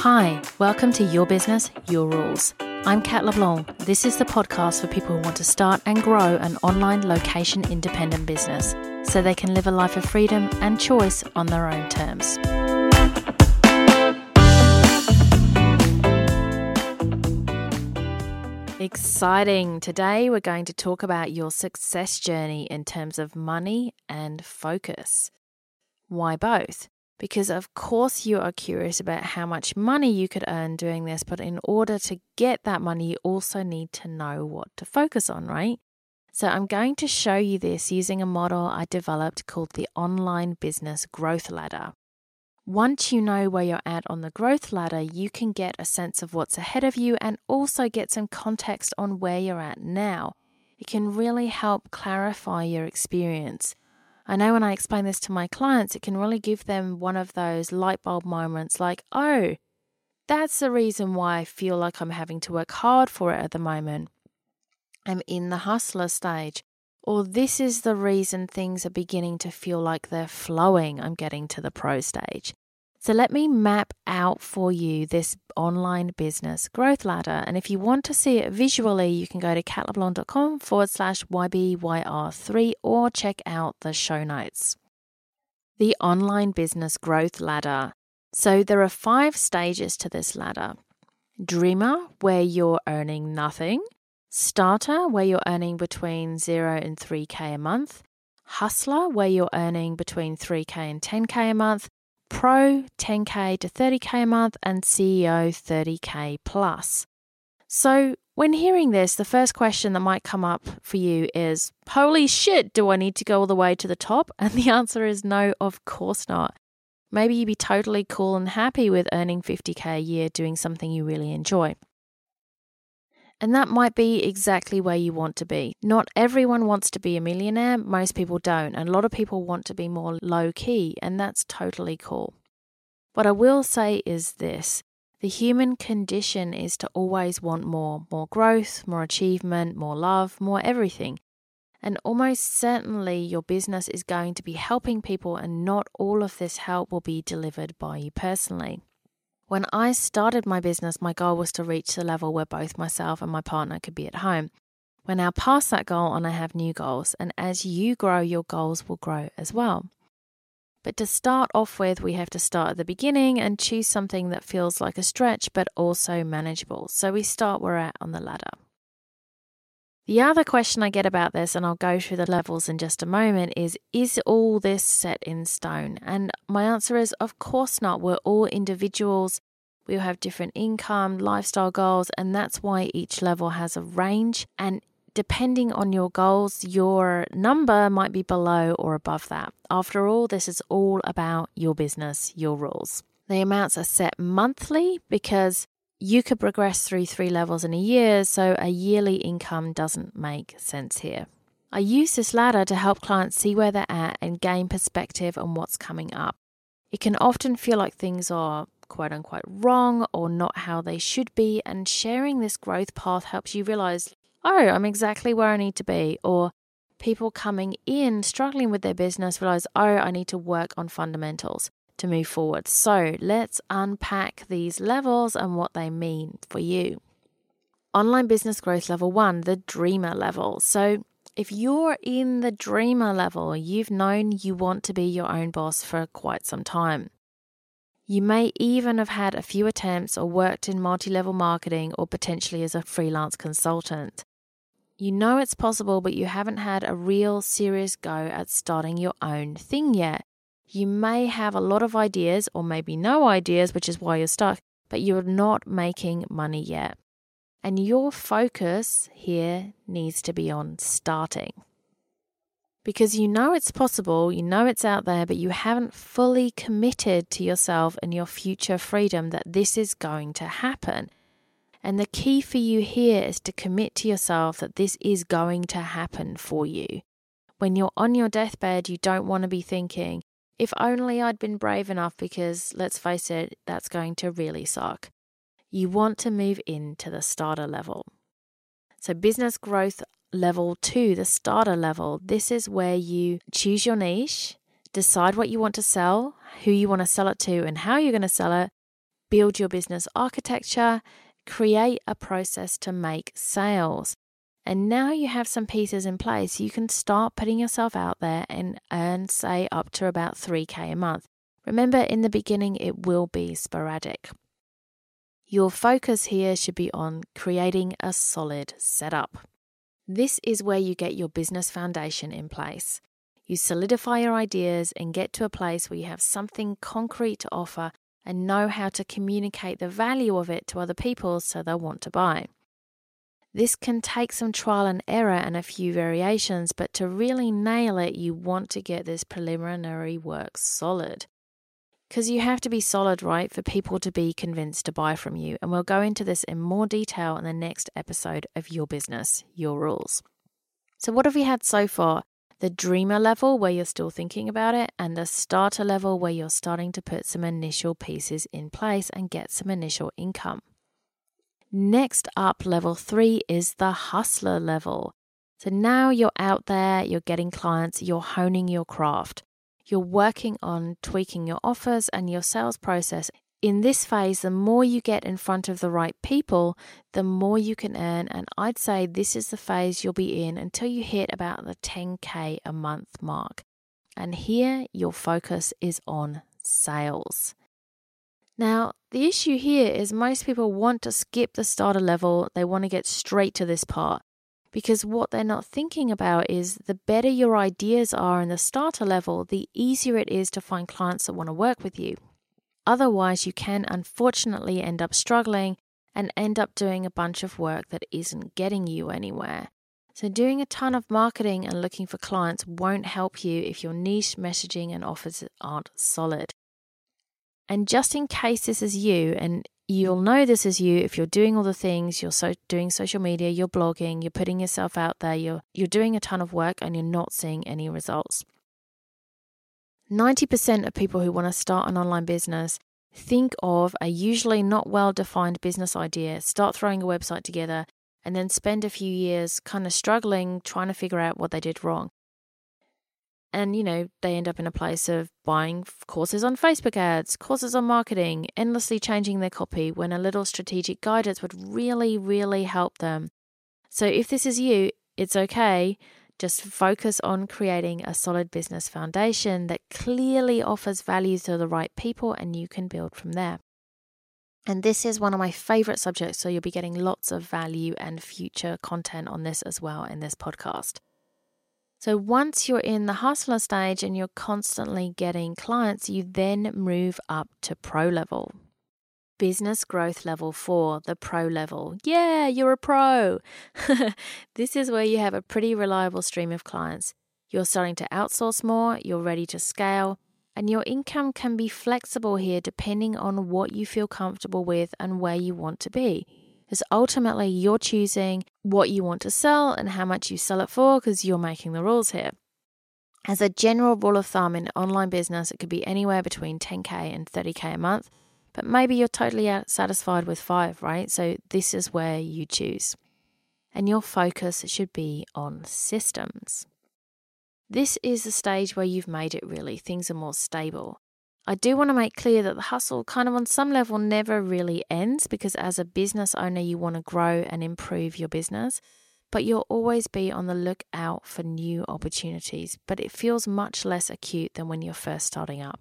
Hi, welcome to Your Business, Your Rules. I'm Kat LeBlanc. This is the podcast for people who want to start and grow an online location independent business so they can live a life of freedom and choice on their own terms. Exciting. Today we're going to talk about your success journey in terms of money and focus. Why both? Because of course you are curious about how much money you could earn doing this, but in order to get that money, you also need to know what to focus on, right? So I'm going to show you this using a model I developed called the Online Business Growth Ladder. Once you know where you're at on the growth ladder, you can get a sense of what's ahead of you and also get some context on where you're at now. It can really help clarify your experience. I know when I explain this to my clients, it can really give them one of those light bulb moments like, oh, that's the reason why I feel like I'm having to work hard for it at the moment. I'm in the hustler stage. Or this is the reason things are beginning to feel like they're flowing. I'm getting to the pro stage. So let me map out for you this online business growth ladder. And if you want to see it visually, you can go to katleblanc.com forward slash YBYR3 or check out the show notes. The online business growth ladder. So there are five stages to this ladder Dreamer, where you're earning nothing. Starter, where you're earning between 0 and 3K a month. Hustler, where you're earning between 3K and 10K a month Pro 10K to 30K a month, and CEO 30K plus. So, when hearing this, the first question that might come up for you is Holy shit, do I need to go all the way to the top? And the answer is no, of course not. Maybe you'd be totally cool and happy with earning 50K a year doing something you really enjoy. And that might be exactly where you want to be. Not everyone wants to be a millionaire, most people don't. And a lot of people want to be more low key, and that's totally cool. What I will say is this the human condition is to always want more more growth, more achievement, more love, more everything. And almost certainly your business is going to be helping people, and not all of this help will be delivered by you personally. When I started my business, my goal was to reach the level where both myself and my partner could be at home. We're now past that goal and I have new goals. And as you grow, your goals will grow as well. But to start off with, we have to start at the beginning and choose something that feels like a stretch but also manageable. So we start where we're at on the ladder. The other question I get about this, and I'll go through the levels in just a moment, is Is all this set in stone? And my answer is Of course not. We're all individuals. We all have different income, lifestyle goals, and that's why each level has a range. And depending on your goals, your number might be below or above that. After all, this is all about your business, your rules. The amounts are set monthly because you could progress through three levels in a year, so a yearly income doesn't make sense here. I use this ladder to help clients see where they're at and gain perspective on what's coming up. It can often feel like things are quote unquote wrong or not how they should be, and sharing this growth path helps you realize, oh, I'm exactly where I need to be, or people coming in struggling with their business realize, oh, I need to work on fundamentals to move forward. So let's unpack these levels and what they mean for you. Online business growth level one, the dreamer level. So if you're in the dreamer level, you've known you want to be your own boss for quite some time. You may even have had a few attempts or worked in multi level marketing or potentially as a freelance consultant. You know it's possible, but you haven't had a real serious go at starting your own thing yet. You may have a lot of ideas or maybe no ideas, which is why you're stuck, but you're not making money yet. And your focus here needs to be on starting. Because you know it's possible, you know it's out there, but you haven't fully committed to yourself and your future freedom that this is going to happen. And the key for you here is to commit to yourself that this is going to happen for you. When you're on your deathbed, you don't want to be thinking, if only I'd been brave enough, because let's face it, that's going to really suck. You want to move into the starter level. So, business growth level two, the starter level, this is where you choose your niche, decide what you want to sell, who you want to sell it to, and how you're going to sell it, build your business architecture, create a process to make sales. And now you have some pieces in place, you can start putting yourself out there and earn, say, up to about 3K a month. Remember, in the beginning, it will be sporadic. Your focus here should be on creating a solid setup. This is where you get your business foundation in place. You solidify your ideas and get to a place where you have something concrete to offer and know how to communicate the value of it to other people so they'll want to buy. This can take some trial and error and a few variations, but to really nail it, you want to get this preliminary work solid. Because you have to be solid, right, for people to be convinced to buy from you. And we'll go into this in more detail in the next episode of Your Business, Your Rules. So, what have we had so far? The dreamer level, where you're still thinking about it, and the starter level, where you're starting to put some initial pieces in place and get some initial income. Next up, level three is the hustler level. So now you're out there, you're getting clients, you're honing your craft, you're working on tweaking your offers and your sales process. In this phase, the more you get in front of the right people, the more you can earn. And I'd say this is the phase you'll be in until you hit about the 10K a month mark. And here, your focus is on sales. Now, the issue here is most people want to skip the starter level, they want to get straight to this part. Because what they're not thinking about is the better your ideas are in the starter level, the easier it is to find clients that want to work with you. Otherwise, you can unfortunately end up struggling and end up doing a bunch of work that isn't getting you anywhere. So, doing a ton of marketing and looking for clients won't help you if your niche messaging and offers aren't solid. And just in case this is you, and you'll know this is you if you're doing all the things, you're so doing social media, you're blogging, you're putting yourself out there, you're you're doing a ton of work and you're not seeing any results. 90% of people who want to start an online business think of a usually not well defined business idea, start throwing a website together, and then spend a few years kind of struggling trying to figure out what they did wrong. And, you know, they end up in a place of buying courses on Facebook ads, courses on marketing, endlessly changing their copy when a little strategic guidance would really, really help them. So if this is you, it's okay. Just focus on creating a solid business foundation that clearly offers value to the right people and you can build from there. And this is one of my favorite subjects, so you'll be getting lots of value and future content on this as well in this podcast. So once you're in the hustler stage and you're constantly getting clients, you then move up to pro level. Business growth level four, the pro level. Yeah, you're a pro. this is where you have a pretty reliable stream of clients. You're starting to outsource more, you're ready to scale, and your income can be flexible here depending on what you feel comfortable with and where you want to be is ultimately you're choosing what you want to sell and how much you sell it for because you're making the rules here. As a general rule of thumb in online business, it could be anywhere between 10K and 30K a month, but maybe you're totally satisfied with five, right? So this is where you choose. And your focus should be on systems. This is the stage where you've made it really, things are more stable. I do want to make clear that the hustle, kind of on some level, never really ends because as a business owner, you want to grow and improve your business, but you'll always be on the lookout for new opportunities. But it feels much less acute than when you're first starting up.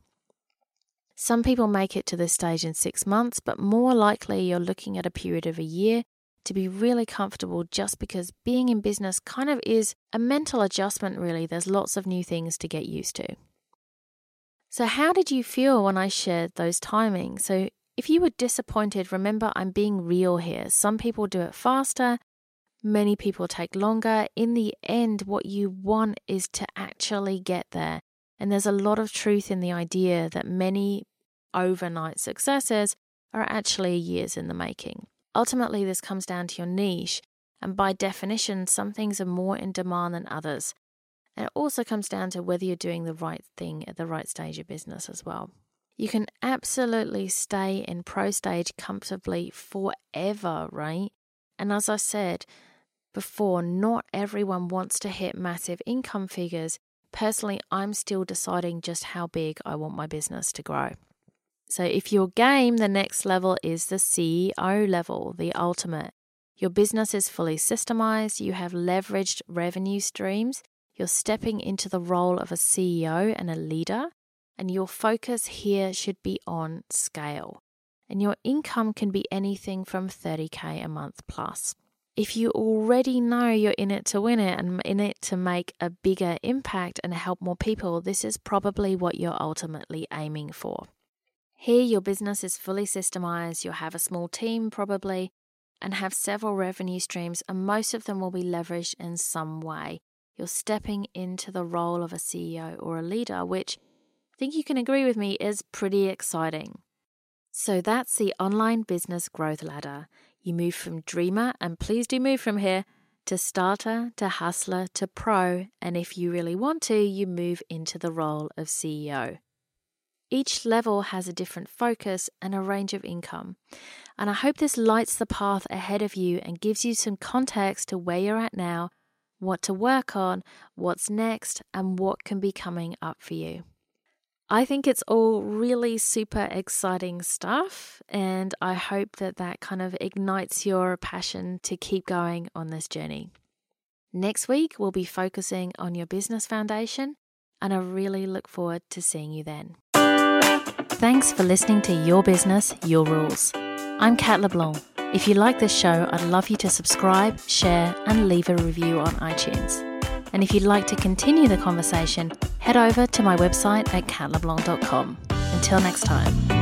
Some people make it to this stage in six months, but more likely you're looking at a period of a year to be really comfortable just because being in business kind of is a mental adjustment, really. There's lots of new things to get used to. So, how did you feel when I shared those timings? So, if you were disappointed, remember I'm being real here. Some people do it faster, many people take longer. In the end, what you want is to actually get there. And there's a lot of truth in the idea that many overnight successes are actually years in the making. Ultimately, this comes down to your niche. And by definition, some things are more in demand than others. And it also comes down to whether you're doing the right thing at the right stage of business as well. You can absolutely stay in pro stage comfortably forever, right? And as I said before, not everyone wants to hit massive income figures. Personally, I'm still deciding just how big I want my business to grow. So, if your game, the next level is the CEO level, the ultimate. Your business is fully systemized, you have leveraged revenue streams, you're stepping into the role of a CEO and a leader, and your focus here should be on scale. And your income can be anything from 30K a month plus. If you already know you're in it to win it and in it to make a bigger impact and help more people, this is probably what you're ultimately aiming for. Here, your business is fully systemized, you'll have a small team probably, and have several revenue streams, and most of them will be leveraged in some way. You're stepping into the role of a CEO or a leader, which I think you can agree with me is pretty exciting. So that's the online business growth ladder. You move from dreamer, and please do move from here, to starter, to hustler, to pro, and if you really want to, you move into the role of CEO. Each level has a different focus and a range of income. And I hope this lights the path ahead of you and gives you some context to where you're at now, what to work on, what's next, and what can be coming up for you. I think it's all really super exciting stuff, and I hope that that kind of ignites your passion to keep going on this journey. Next week, we'll be focusing on your business foundation, and I really look forward to seeing you then. Thanks for listening to Your Business, Your Rules. I'm Kat LeBlanc. If you like this show, I'd love you to subscribe, share, and leave a review on iTunes. And if you'd like to continue the conversation, head over to my website at katleblanc.com. Until next time.